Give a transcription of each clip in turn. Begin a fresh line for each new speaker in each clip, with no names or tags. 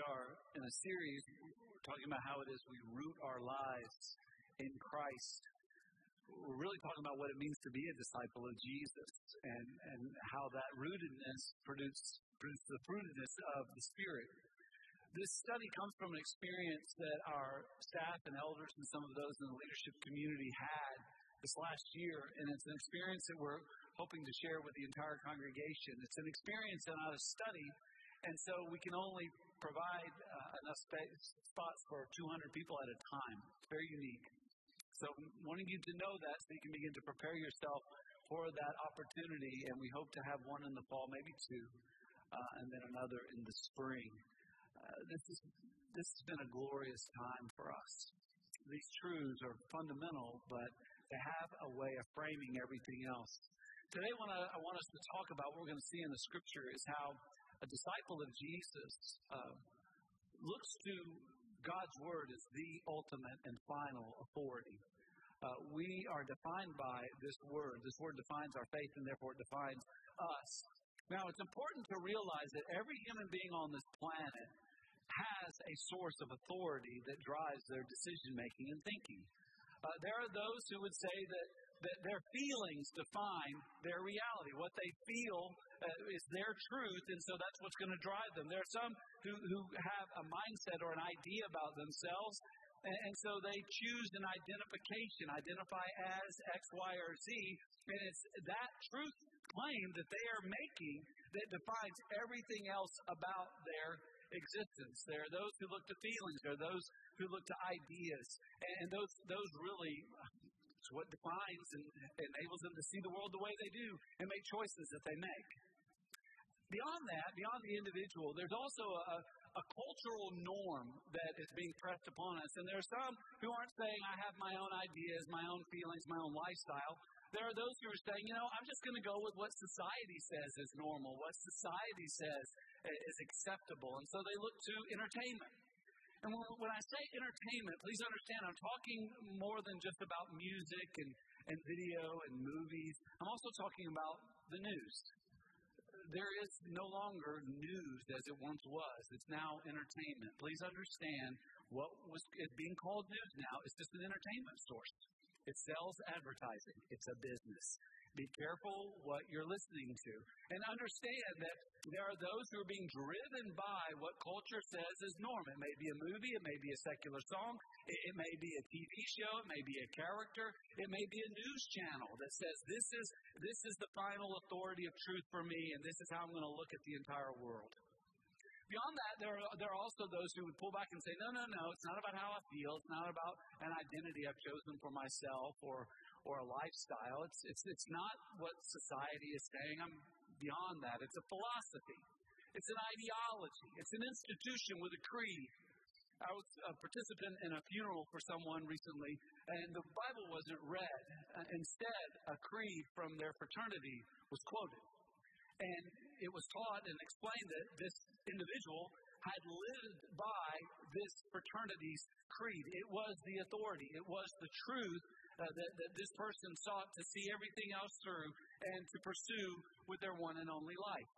are in a series talking about how it is we root our lives in Christ. We're really talking about what it means to be a disciple of Jesus and, and how that rootedness produces, the fruitedness of the Spirit. This study comes from an experience that our staff and elders and some of those in the leadership community had this last year, and it's an experience that we're hoping to share with the entire congregation. It's an experience and not a study, and so we can only provide uh, enough spots for 200 people at a time. It's very unique. So, wanting you to know that so you can begin to prepare yourself for that opportunity, and we hope to have one in the fall, maybe two, uh, and then another in the spring. Uh, this is this has been a glorious time for us. These truths are fundamental, but they have a way of framing everything else. Today, what I, I want us to talk about, what we're going to see in the scripture, is how a disciple of Jesus uh, looks to God's word as the ultimate and final authority. Uh, we are defined by this word. This word defines our faith, and therefore it defines us. Now, it's important to realize that every human being on this planet has a source of authority that drives their decision making and thinking. Uh, there are those who would say that that their feelings define their reality. What they feel uh, is their truth, and so that's what's going to drive them. There are some who, who have a mindset or an idea about themselves, and, and so they choose an identification, identify as X, Y, or Z, and it's that truth claim that they are making that defines everything else about their existence. There are those who look to feelings. There are those who look to ideas, and those those really what defines and enables them to see the world the way they do and make choices that they make. Beyond that, beyond the individual, there's also a, a cultural norm that is being pressed upon us. And there are some who aren't saying, I have my own ideas, my own feelings, my own lifestyle. There are those who are saying, you know, I'm just going to go with what society says is normal, what society says eh, is acceptable. And so they look to entertainment. And when I say entertainment, please understand I'm talking more than just about music and, and video and movies. I'm also talking about the news. There is no longer news as it once was. It's now entertainment. Please understand what was being called news now is just an entertainment source. It sells advertising. It's a business. Be careful what you're listening to. And understand that there are those who are being driven by what culture says is norm. It may be a movie, it may be a secular song, it may be a TV show, it may be a character, it may be a news channel that says this is this is the final authority of truth for me and this is how I'm going to look at the entire world. Beyond that, there are, there are also those who would pull back and say, no, no, no, it's not about how I feel. It's not about an identity I've chosen for myself or, or a lifestyle. It's, it's, it's not what society is saying. I'm beyond that. It's a philosophy, it's an ideology, it's an institution with a creed. I was a participant in a funeral for someone recently, and the Bible wasn't read. Uh, instead, a creed from their fraternity was quoted. And it was taught and explained that this individual had lived by this fraternity's creed. It was the authority, it was the truth uh, that, that this person sought to see everything else through and to pursue with their one and only life.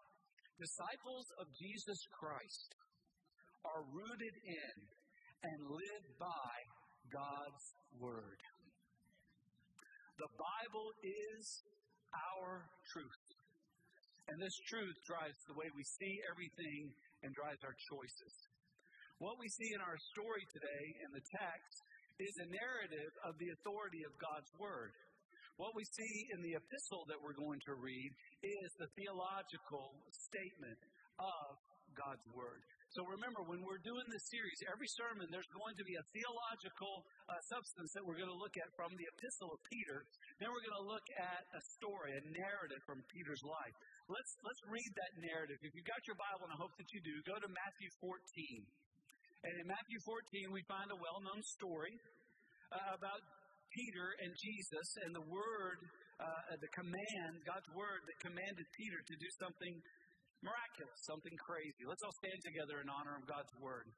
Disciples of Jesus Christ are rooted in and live by God's Word. The Bible is our truth. And this truth drives the way we see everything and drives our choices. What we see in our story today in the text is a narrative of the authority of God's Word. What we see in the epistle that we're going to read is the theological statement of God's Word. So remember, when we're doing this series, every sermon there's going to be a theological uh, substance that we're going to look at from the Epistle of Peter. Then we're going to look at a story, a narrative from Peter's life. Let's let's read that narrative. If you've got your Bible, and I hope that you do, go to Matthew 14. And in Matthew 14, we find a well-known story uh, about Peter and Jesus and the word, uh, the command, God's word that commanded Peter to do something miraculous, something crazy. Let's all stand together in honor of God's word.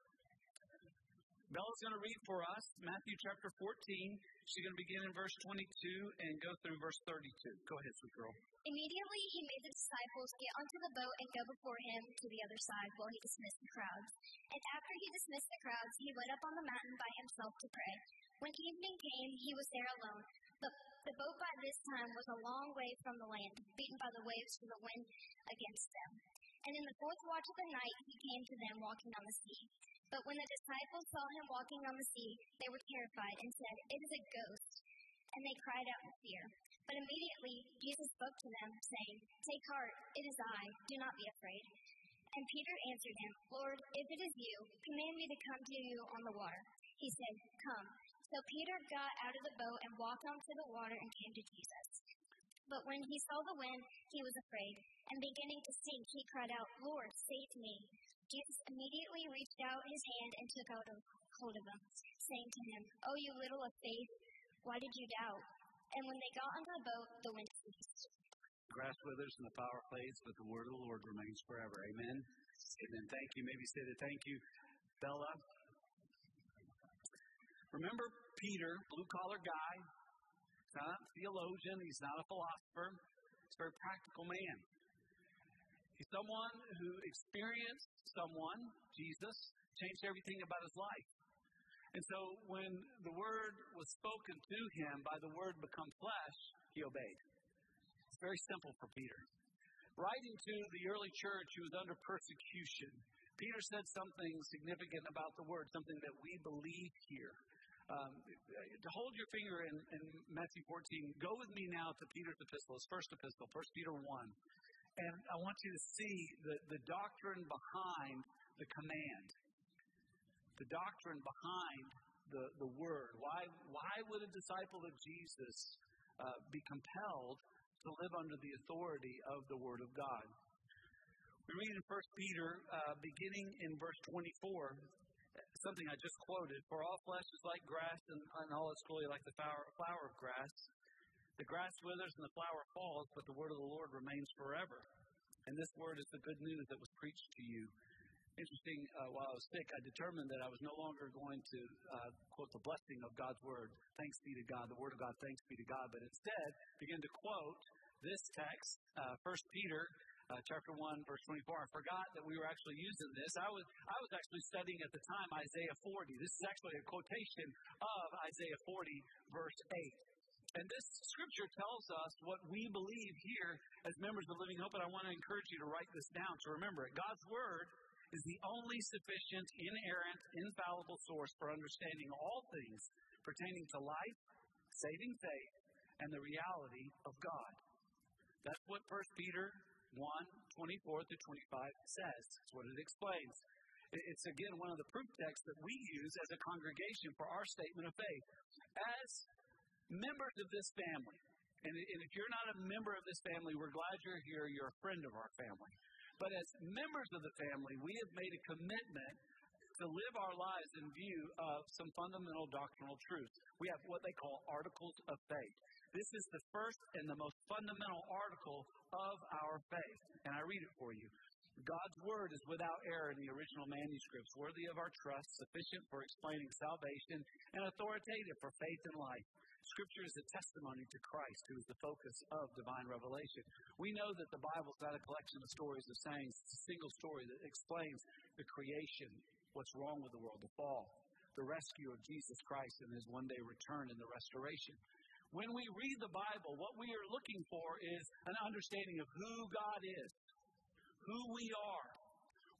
Bella's going to read for us Matthew chapter 14. She's going to begin in verse 22 and go through verse 32. Go ahead, sweet girl.
Immediately he made the disciples get onto the boat and go before him to the other side while he dismissed the crowds. And after he dismissed the crowds, he went up on the mountain by himself to pray. When evening came, he was there alone. The, the boat by this time was a long way from the land, beaten by the waves from the wind against them. And in the fourth watch of the night, he came to them walking on the sea. But when the disciples saw him walking on the sea, they were terrified and said, It is a ghost. And they cried out in fear. But immediately Jesus spoke to them, saying, Take heart, it is I, do not be afraid. And Peter answered him, Lord, if it is you, command me to come to you on the water. He said, Come. So Peter got out of the boat and walked onto the water and came to Jesus. But when he saw the wind, he was afraid, and beginning to sink, he cried out, Lord, save me. Jesus immediately reached out his hand and took out a hold of him, saying to him, Oh, you little of faith, why did you doubt? And when they got into the boat, the wind ceased.
Grass withers and the flower fades, but the word of the Lord remains forever. Amen. Amen. Thank you. Maybe say the Thank you, Bella. Remember Peter, blue collar guy. He's not a theologian. He's not a philosopher. He's a very practical man. Someone who experienced someone, Jesus, changed everything about his life. And so when the word was spoken to him by the word become flesh, he obeyed. It's very simple for Peter. Writing to the early church who was under persecution, Peter said something significant about the word, something that we believe here. Um, to hold your finger in, in Matthew 14, go with me now to Peter's epistle, his first epistle, 1 Peter 1. And I want you to see the, the doctrine behind the command the doctrine behind the, the word. Why, why would a disciple of Jesus uh, be compelled to live under the authority of the word of God? We read in 1 Peter, uh, beginning in verse 24, something I just quoted For all flesh is like grass, and, and all its glory like the flower, flower of grass. The grass withers and the flower falls, but the word of the Lord remains forever. And this word is the good news that was preached to you interesting, uh, while I was sick, I determined that I was no longer going to uh, quote the blessing of God's word, thanks be to God, the word of God, thanks be to God, but instead begin to quote this text, uh, 1 Peter uh, chapter 1, verse 24. I forgot that we were actually using this. I was, I was actually studying at the time Isaiah 40. This is actually a quotation of Isaiah 40, verse 8. And this scripture tells us what we believe here as members of Living Hope, and I want to encourage you to write this down to remember it. God's Word is the only sufficient, inerrant, infallible source for understanding all things pertaining to life, saving faith, and the reality of God. That's what 1 Peter 1 24 through 25 says. It's what it explains. It's again one of the proof texts that we use as a congregation for our statement of faith. As members of this family, and if you're not a member of this family, we're glad you're here. You're a friend of our family. But as members of the family, we have made a commitment to live our lives in view of some fundamental doctrinal truths. We have what they call articles of faith. This is the first and the most fundamental article of our faith. And I read it for you. God's word is without error in the original manuscripts, worthy of our trust, sufficient for explaining salvation, and authoritative for faith and life. Scripture is a testimony to Christ, who is the focus of divine revelation. We know that the Bible is not a collection of stories of sayings, it's a single story that explains the creation, what's wrong with the world, the fall, the rescue of Jesus Christ, and his one day return and the restoration. When we read the Bible, what we are looking for is an understanding of who God is, who we are,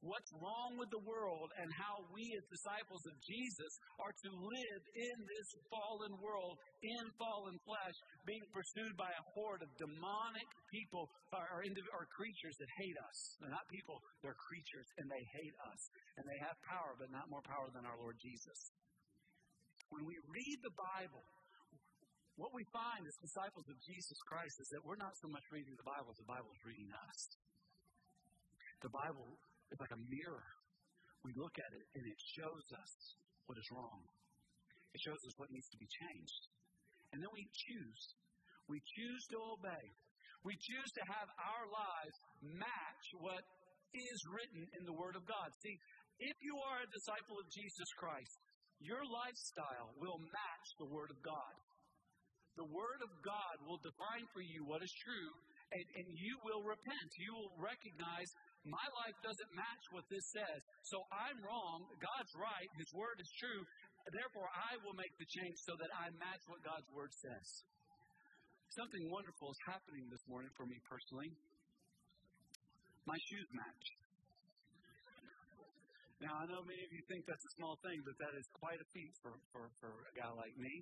what's wrong with the world and how we as disciples of Jesus are to live in this fallen world, in fallen flesh, being pursued by a horde of demonic people or, or creatures that hate us. They're not people, they're creatures, and they hate us. And they have power, but not more power than our Lord Jesus. When we read the Bible, what we find as disciples of Jesus Christ is that we're not so much reading the Bible as the Bible is reading us. The Bible is like a mirror. We look at it and it shows us what is wrong. It shows us what needs to be changed. And then we choose. We choose to obey. We choose to have our lives match what is written in the Word of God. See, if you are a disciple of Jesus Christ, your lifestyle will match the Word of God. The Word of God will define for you what is true, and, and you will repent. You will recognize my life doesn't match what this says. So I'm wrong. God's right. His word is true. Therefore, I will make the change so that I match what God's word says. Something wonderful is happening this morning for me personally. My shoes match. Now, I know many of you think that's a small thing, but that is quite a feat for, for, for a guy like me.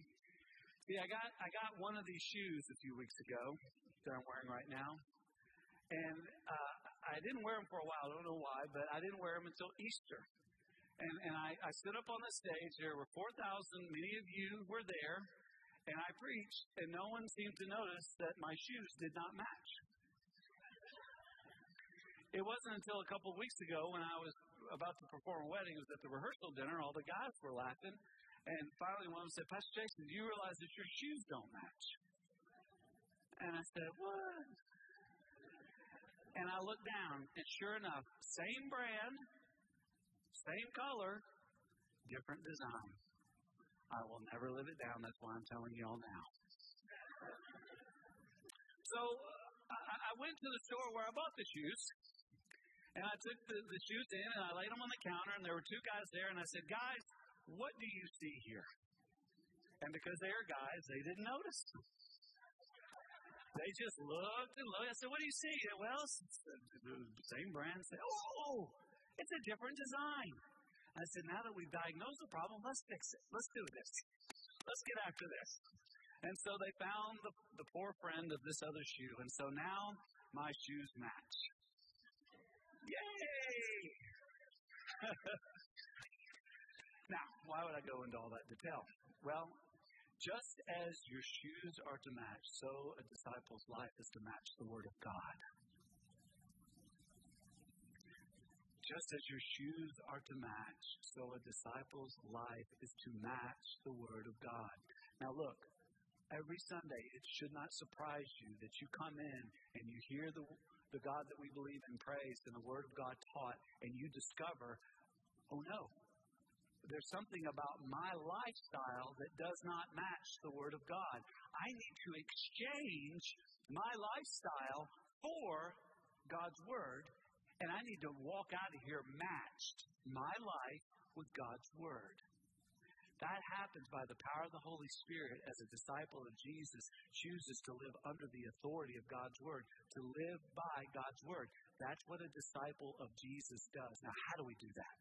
See, I got, I got one of these shoes a few weeks ago that I'm wearing right now. And uh, I didn't wear them for a while. I don't know why, but I didn't wear them until Easter. And, and I, I stood up on the stage. There were 4,000. Many of you were there. And I preached, and no one seemed to notice that my shoes did not match. It wasn't until a couple of weeks ago when I was about to perform a wedding, it was at the rehearsal dinner, all the guys were laughing. And finally, one of them said, Pastor Jason, do you realize that your shoes don't match? And I said, What? And I looked down, and sure enough, same brand, same color, different design. I will never live it down. That's why I'm telling y'all now. So uh, I went to the store where I bought the shoes, and I took the, the shoes in and I laid them on the counter, and there were two guys there, and I said, Guys, what do you see here? And because they are guys, they didn't notice. They just looked and looked. I said, What do you see? Said, well, the same brand. Said, Oh, it's a different design. I said, Now that we've diagnosed the problem, let's fix it. Let's do this. Let's get after this. And so they found the, the poor friend of this other shoe. And so now my shoes match. Yay! now, why would I go into all that detail? Well, just as your shoes are to match, so a disciple's life is to match the Word of God. Just as your shoes are to match, so a disciple's life is to match the Word of God. Now, look, every Sunday, it should not surprise you that you come in and you hear the, the God that we believe in praised and the Word of God taught, and you discover, oh no, there's something about my lifestyle that does not match the Word of God. I need to exchange my lifestyle for God's Word, and I need to walk out of here matched my life with God's Word. That happens by the power of the Holy Spirit as a disciple of Jesus chooses to live under the authority of God's Word, to live by God's Word. That's what a disciple of Jesus does. Now, how do we do that?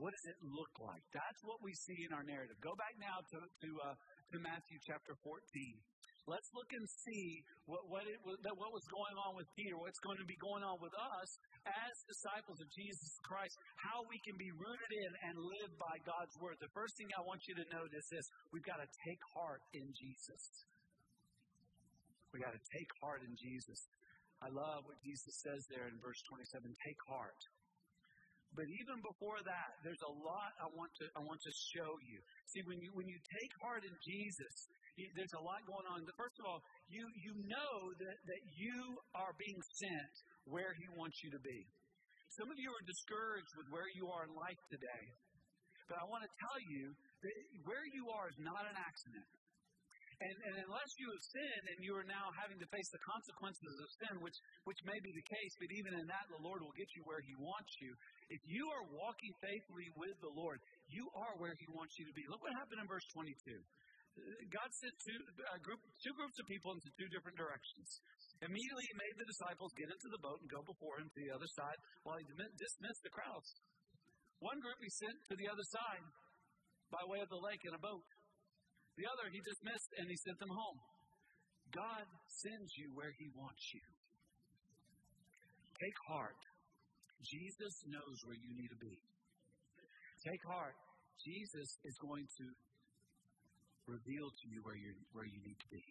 What does it look like? That's what we see in our narrative. Go back now to, to, uh, to Matthew chapter 14. Let's look and see what, what, it was, what was going on with Peter, what's going to be going on with us as disciples of Jesus Christ, how we can be rooted in and live by God's Word. The first thing I want you to notice is we've got to take heart in Jesus. We've got to take heart in Jesus. I love what Jesus says there in verse 27 take heart. But even before that, there's a lot I want to I want to show you. See, when you when you take heart in Jesus, there's a lot going on. First of all, you you know that, that you are being sent where He wants you to be. Some of you are discouraged with where you are in life today. But I want to tell you that where you are is not an accident. And, and, unless you have sinned and you are now having to face the consequences of sin, which, which may be the case, but even in that, the Lord will get you where He wants you. If you are walking faithfully with the Lord, you are where He wants you to be. Look what happened in verse 22. God sent two, group, two groups of people into two different directions. Immediately he made the disciples get into the boat and go before him to the other side while he dismissed the crowds. One group he sent to the other side by way of the lake in a boat. The other he dismissed and he sent them home. God sends you where he wants you. Take heart. Jesus knows where you need to be. Take heart. Jesus is going to reveal to you where you where you need to be.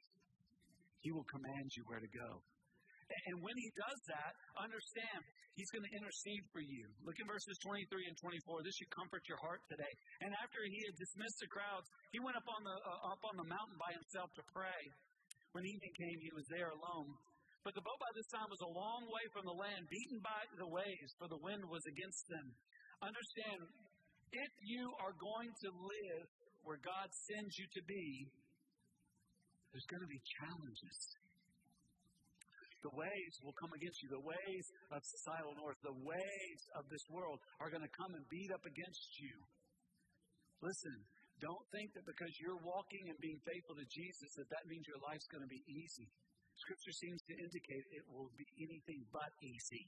He will command you where to go. And when he does that, understand he's going to intercede for you. Look in verses 23 and 24. This should comfort your heart today. And after he had dismissed the crowds, he went up on the uh, up on the mountain by himself to pray. When evening came, he was there alone. But the boat by this time was a long way from the land, beaten by the waves, for the wind was against them. Understand, if you are going to live where God sends you to be, there's going to be challenges. The waves will come against you. The waves of societal north, the waves of this world are going to come and beat up against you. Listen, don't think that because you're walking and being faithful to Jesus that that means your life's going to be easy. Scripture seems to indicate it will be anything but easy.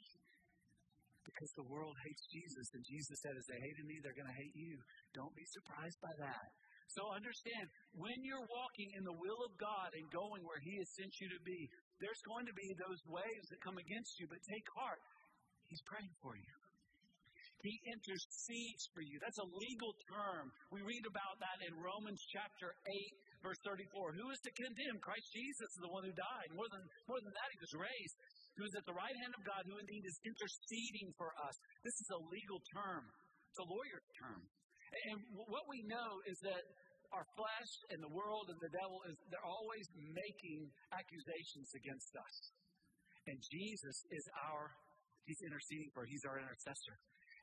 Because the world hates Jesus, and Jesus said, as they hated me, they're going to hate you. Don't be surprised by that. So understand, when you're walking in the will of God and going where He has sent you to be, there's going to be those waves that come against you, but take heart. He's praying for you. He intercedes for you. That's a legal term. We read about that in Romans chapter 8, verse 34. Who is to condemn? Christ Jesus is the one who died. More than, more than that, he was raised. Who is at the right hand of God, who indeed is interceding for us. This is a legal term. It's a lawyer term. And what we know is that our flesh and the world and the devil is they're always making accusations against us. And Jesus is our he's interceding for, he's our intercessor.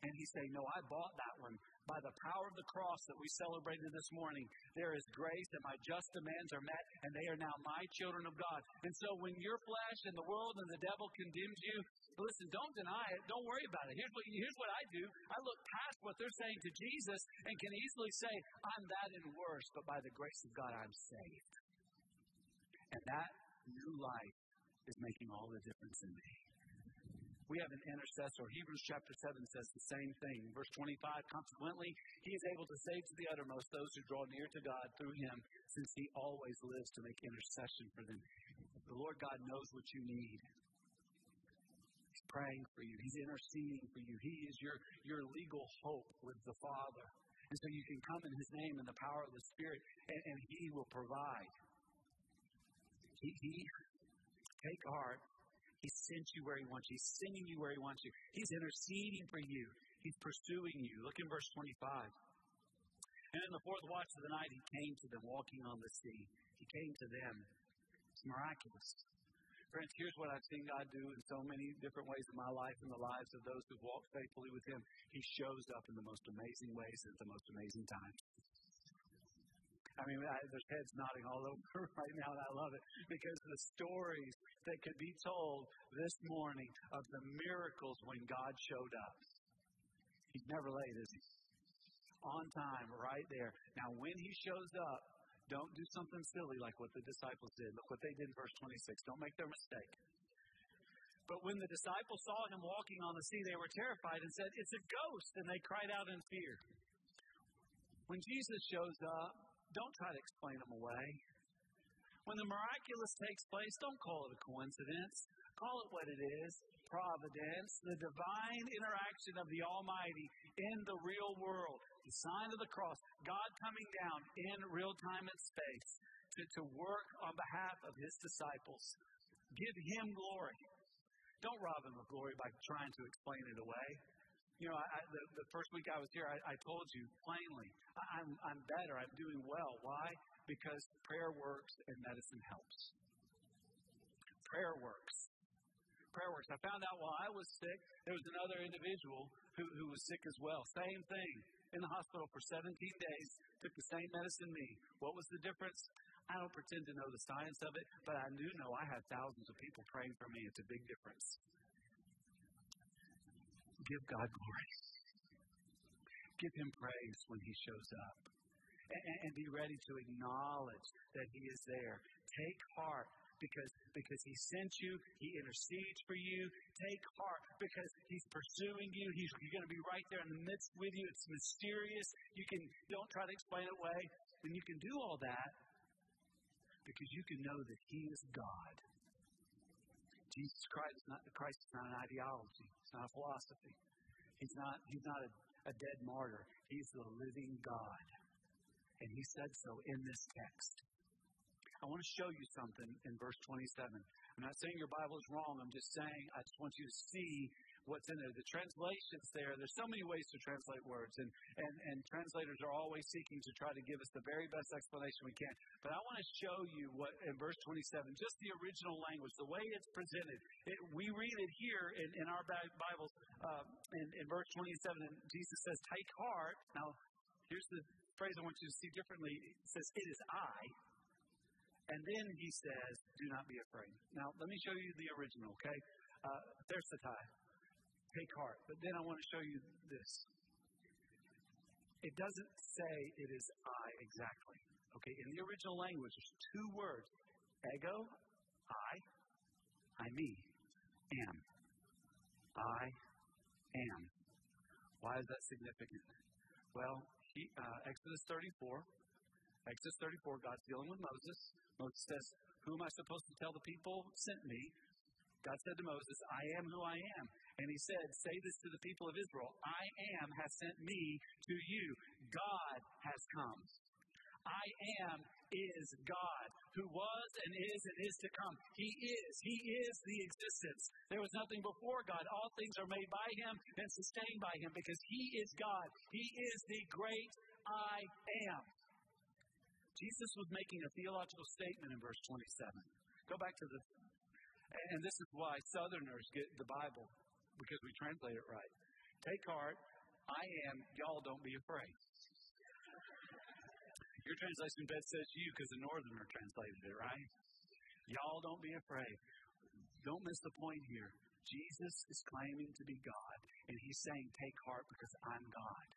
And he say, No, I bought that one. By the power of the cross that we celebrated this morning, there is grace and my just demands are met, and they are now my children of God. And so when your flesh and the world and the devil condemns you, listen, don't deny it. Don't worry about it. Here's what, here's what I do I look past what they're saying to Jesus and can easily say, I'm that and worse, but by the grace of God, I'm saved. And that new life is making all the difference in me. We have an intercessor. Hebrews chapter 7 says the same thing. Verse 25, consequently, he is able to save to the uttermost those who draw near to God through him, since he always lives to make intercession for them. The Lord God knows what you need. He's praying for you. He's interceding for you. He is your, your legal hope with the Father. And so you can come in his name in the power of the Spirit, and, and he will provide. He, he take heart He sent you where He wants you. He's sending you where He wants you. He's interceding for you. He's pursuing you. Look in verse 25. And in the fourth watch of the night, He came to them walking on the sea. He came to them. It's miraculous. Friends, here's what I've seen God do in so many different ways in my life and the lives of those who've walked faithfully with Him. He shows up in the most amazing ways at the most amazing times. I mean, I, there's heads nodding all over right now, and I love it because the stories that could be told this morning of the miracles when God showed up. He's never late, is he? On time, right there. Now, when he shows up, don't do something silly like what the disciples did. Look what they did in verse 26. Don't make their mistake. But when the disciples saw him walking on the sea, they were terrified and said, It's a ghost! And they cried out in fear. When Jesus shows up, don't try to explain him away. When the miraculous takes place, don't call it a coincidence. Call it what it is providence, the divine interaction of the Almighty in the real world, the sign of the cross, God coming down in real time and space to, to work on behalf of His disciples. Give Him glory. Don't rob Him of glory by trying to explain it away. You know, I, the, the first week I was here, I, I told you plainly, I'm, I'm better, I'm doing well. Why? Because prayer works and medicine helps. Prayer works. Prayer works. I found out while I was sick, there was another individual who, who was sick as well. Same thing. In the hospital for 17 days, took the same medicine me. What was the difference? I don't pretend to know the science of it, but I do know I have thousands of people praying for me. It's a big difference give God glory. Give Him praise when He shows up. And, and be ready to acknowledge that He is there. Take heart because, because He sent you, He intercedes for you. Take heart because He's pursuing you. He's, going to be right there in the midst with you. It's mysterious. You can don't try to explain it away. And you can do all that because you can know that He is God. Jesus Christ is not Christ is not an ideology. It's not a philosophy. He's not he's not a, a dead martyr. He's the living God. And he said so in this text. I want to show you something in verse 27. I'm not saying your Bible is wrong. I'm just saying I just want you to see what's in there. The translations there, there's so many ways to translate words, and, and, and translators are always seeking to try to give us the very best explanation we can. But I want to show you what in verse 27, just the original language, the way it's presented. It, we read it here in, in our Bibles uh, in, in verse 27, and Jesus says, Take heart. Now, here's the phrase I want you to see differently. It says, It is I. And then he says, Do not be afraid. Now, let me show you the original, okay? Uh, there's the tie. Take heart. But then I want to show you this. It doesn't say it is I exactly. Okay, in the original language, there's two words ego, I, I, me, am. I am. Why is that significant? Well, he, uh, Exodus 34, Exodus 34, God's dealing with Moses. Moses says, Who am I supposed to tell the people sent me? God said to Moses, I am who I am. And he said, Say this to the people of Israel I am has sent me to you. God has come. I am is God, who was and is and is to come. He is. He is the existence. There was nothing before God. All things are made by Him and sustained by Him because He is God. He is the great I am. Jesus was making a theological statement in verse 27. Go back to the, and this is why Southerners get the Bible, because we translate it right. Take heart, I am, y'all don't be afraid. Your translation best says you because the Northerner translated it, right? Y'all don't be afraid. Don't miss the point here. Jesus is claiming to be God, and he's saying, Take heart because I'm God.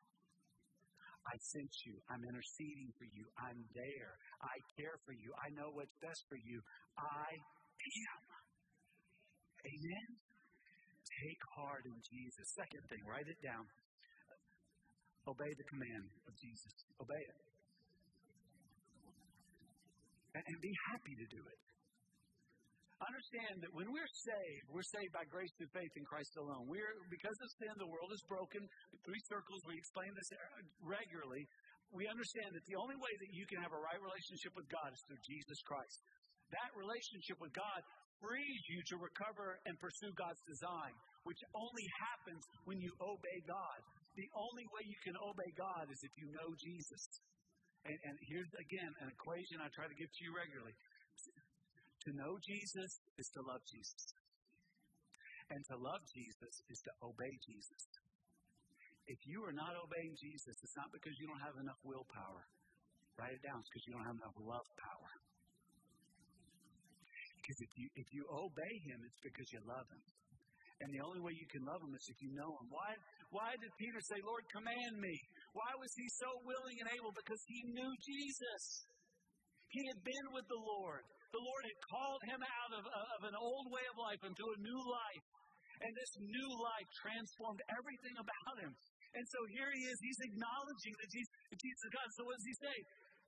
I sent you. I'm interceding for you. I'm there. I care for you. I know what's best for you. I am. Amen? Take heart in Jesus. Second thing, write it down. Obey the command of Jesus. Obey it and, and be happy to do it. Understand that when we're saved, we're saved by grace through faith in Christ alone. We're because of sin, the world is broken. Three circles. We explain this regularly. We understand that the only way that you can have a right relationship with God is through Jesus Christ. That relationship with God frees you to recover and pursue God's design, which only happens when you obey God. The only way you can obey God is if you know Jesus. And, and here's again an equation I try to give to you regularly. To know Jesus is to love Jesus. And to love Jesus is to obey Jesus. If you are not obeying Jesus, it's not because you don't have enough willpower. Write it down. It's because you don't have enough love power. Because if you if you obey him, it's because you love him. And the only way you can love him is if you know him. Why, why did Peter say, Lord, command me? Why was he so willing and able? Because he knew Jesus. He had been with the Lord. The Lord had called him out of, uh, of an old way of life into a new life. And this new life transformed everything about him. And so here he is. He's acknowledging that Jesus, Jesus is God. So what does he say?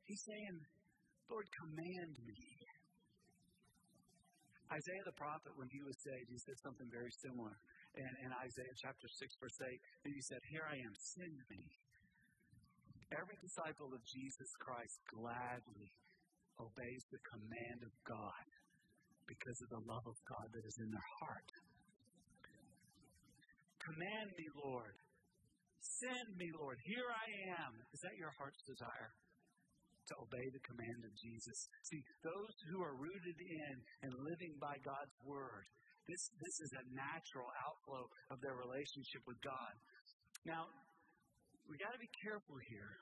He's saying, Lord, command me. Isaiah the prophet, when he was saved, he said something very similar. And in Isaiah chapter 6, verse 8, and he said, Here I am, send me. Every disciple of Jesus Christ gladly obeys the command of God because of the love of God that is in their heart. Command me, Lord. Send me, Lord. Here I am. Is that your heart's desire? To obey the command of Jesus. See, those who are rooted in and living by God's word, this, this is a natural outflow of their relationship with God. Now, we got to be careful here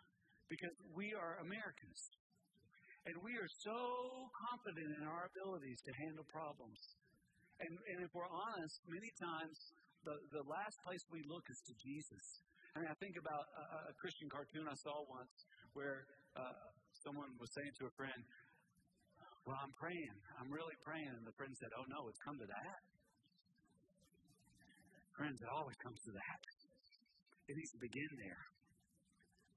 because we are Americans. And we are so confident in our abilities to handle problems. And, and if we're honest, many times the, the last place we look is to Jesus. I mean, I think about a, a Christian cartoon I saw once where uh, someone was saying to a friend, Well, I'm praying. I'm really praying. And the friend said, Oh, no, it's come to that. Friends, it always comes to that. It needs to begin there.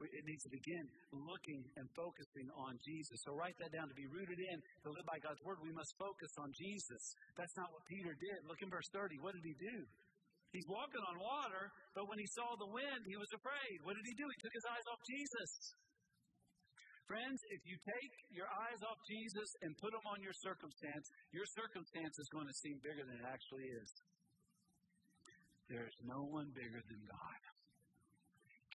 It needs to begin looking and focusing on Jesus. So write that down. To be rooted in, to live by God's word, we must focus on Jesus. That's not what Peter did. Look in verse 30. What did he do? He's walking on water, but when he saw the wind, he was afraid. What did he do? He took his eyes off Jesus. Friends, if you take your eyes off Jesus and put them on your circumstance, your circumstance is going to seem bigger than it actually is. There's no one bigger than God.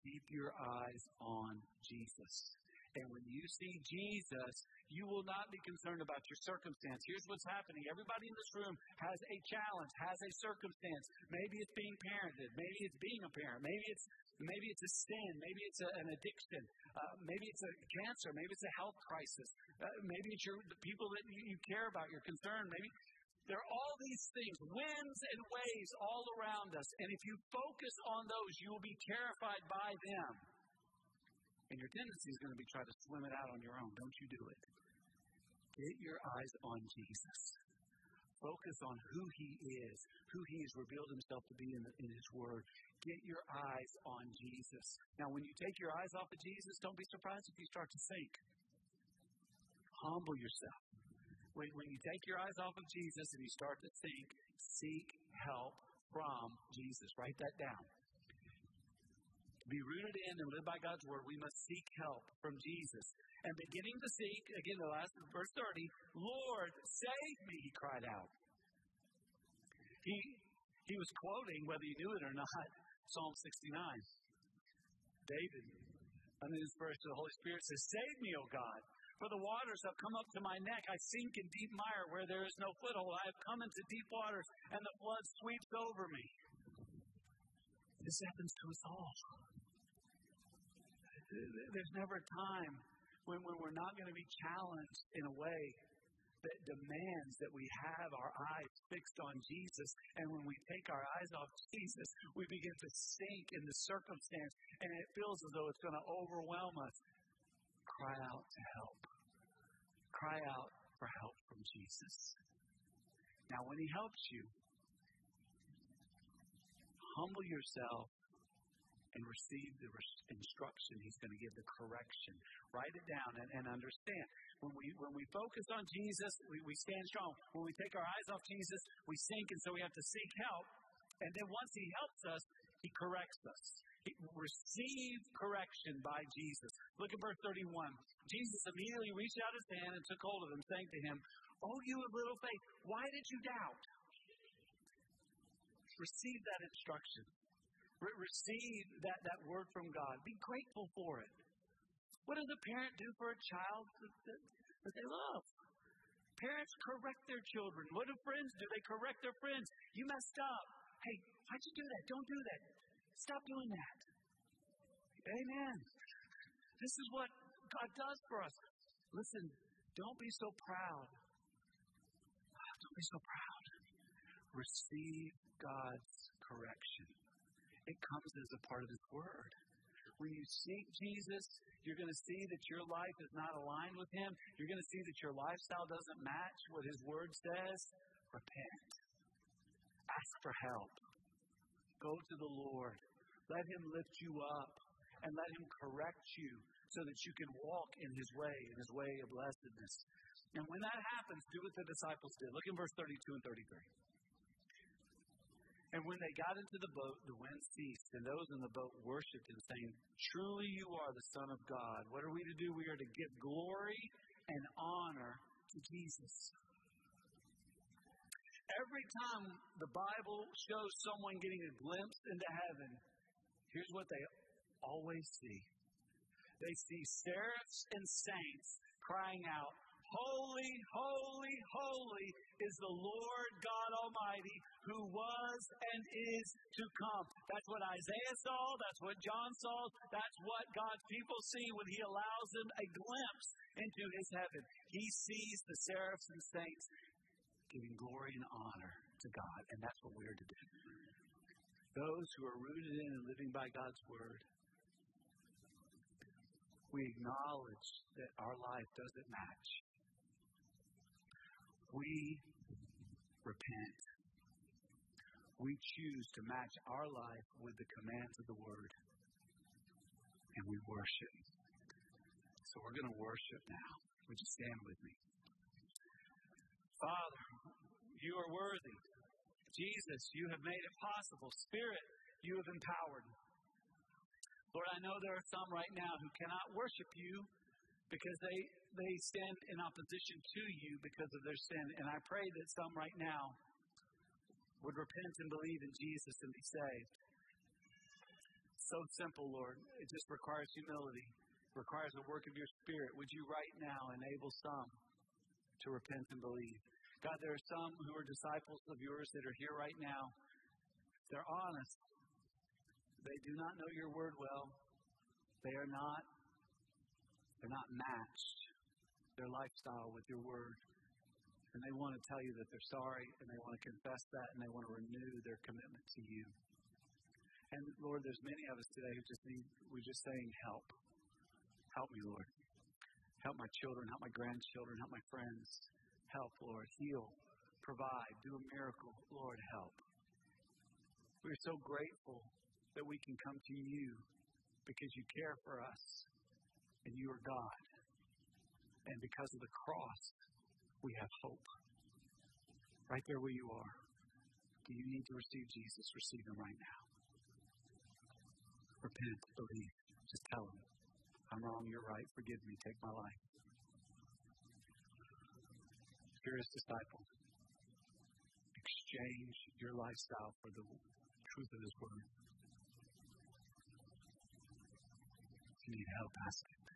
Keep your eyes on Jesus. And when you see Jesus, you will not be concerned about your circumstance. Here's what's happening. Everybody in this room has a challenge, has a circumstance. Maybe it's being parented. Maybe it's being a parent. Maybe it's Maybe it's a sin. Maybe it's a, an addiction. Uh, maybe it's a cancer. Maybe it's a health crisis. Uh, maybe it's your, the people that you, you care about, you're concerned. Maybe there are all these things, winds and waves all around us. And if you focus on those, you will be terrified by them. And your tendency is going to be try to swim it out on your own. Don't you do it. Get your eyes on Jesus. Focus on who He is, who He has revealed Himself to be in, the, in His Word. Get your eyes on Jesus. Now, when you take your eyes off of Jesus, don't be surprised if you start to sink. Humble yourself. When, when you take your eyes off of Jesus and you start to sink, seek help from Jesus. Write that down be rooted in and live by God's word, we must seek help from Jesus. And beginning to seek, again, the last verse 30, Lord, save me, he cried out. He, he was quoting, whether you knew it or not, Psalm 69. David, under the inspiration of the Holy Spirit, says, Save me, O God, for the waters have come up to my neck. I sink in deep mire where there is no foothold. I have come into deep waters, and the flood sweeps over me. This happens to us all. There's never a time when, when we're not going to be challenged in a way that demands that we have our eyes fixed on Jesus. And when we take our eyes off Jesus, we begin to sink in the circumstance, and it feels as though it's going to overwhelm us. Cry out to help. Cry out for help from Jesus. Now, when He helps you, humble yourself and receive the instruction. He's going to give the correction. Write it down and, and understand. When we, when we focus on Jesus, we, we stand strong. When we take our eyes off Jesus, we sink, and so we have to seek help. And then once He helps us, He corrects us. He received correction by Jesus. Look at verse 31. Jesus immediately reached out his hand and took hold of him, saying to him, Oh, you of little faith, why did you doubt? Receive that instruction. Re- receive that, that word from God. Be grateful for it. What does a parent do for a child that, that, that they love? Parents correct their children. What do friends do? They correct their friends. You messed up. Hey, why'd you do that? Don't do that. Stop doing that. Amen. This is what God does for us. Listen, don't be so proud. Don't be so proud. Receive God's correction. It comes as a part of His Word. When you seek Jesus, you're going to see that your life is not aligned with Him. You're going to see that your lifestyle doesn't match what His Word says. Repent. Ask for help. Go to the Lord. Let Him lift you up and let Him correct you so that you can walk in His way, in His way of blessedness. And when that happens, do what the disciples did. Look in verse 32 and 33. And when they got into the boat, the wind ceased, and those in the boat worshipped him, saying, Truly you are the Son of God. What are we to do? We are to give glory and honor to Jesus. Every time the Bible shows someone getting a glimpse into heaven, here's what they always see they see seraphs and saints crying out, Holy, holy, holy is the Lord God Almighty who was and is to come. That's what Isaiah saw. That's what John saw. That's what God's people see when He allows them a glimpse into His heaven. He sees the seraphs and saints giving glory and honor to God, and that's what we're to do. Those who are rooted in and living by God's Word, we acknowledge that our life doesn't match we repent. We choose to match our life with the commands of the Word. And we worship. So we're going to worship now. Would you stand with me? Father, you are worthy. Jesus, you have made it possible. Spirit, you have empowered. Lord, I know there are some right now who cannot worship you because they, they stand in opposition to you because of their sin. And I pray that some right now would repent and believe in Jesus and be saved. So simple, Lord. It just requires humility, requires the work of your Spirit. Would you right now enable some to repent and believe? God, there are some who are disciples of yours that are here right now. They're honest. they do not know your word well. They are not they're not matched their lifestyle with your word. And they want to tell you that they're sorry and they want to confess that and they want to renew their commitment to you. And Lord, there's many of us today who just need we're just saying help. Help me, Lord. Help my children, help my grandchildren, help my friends. Help, Lord. Heal, provide, do a miracle. Lord, help. We're so grateful that we can come to you because you care for us and you are God. And because of the cross, we have hope. Right there where you are. Do you need to receive Jesus? Receive him right now. Repent, believe. Just tell him, I'm wrong, you're right, forgive me, take my life. You're his disciple. Exchange your lifestyle for the truth of his word. If you need help, ask him.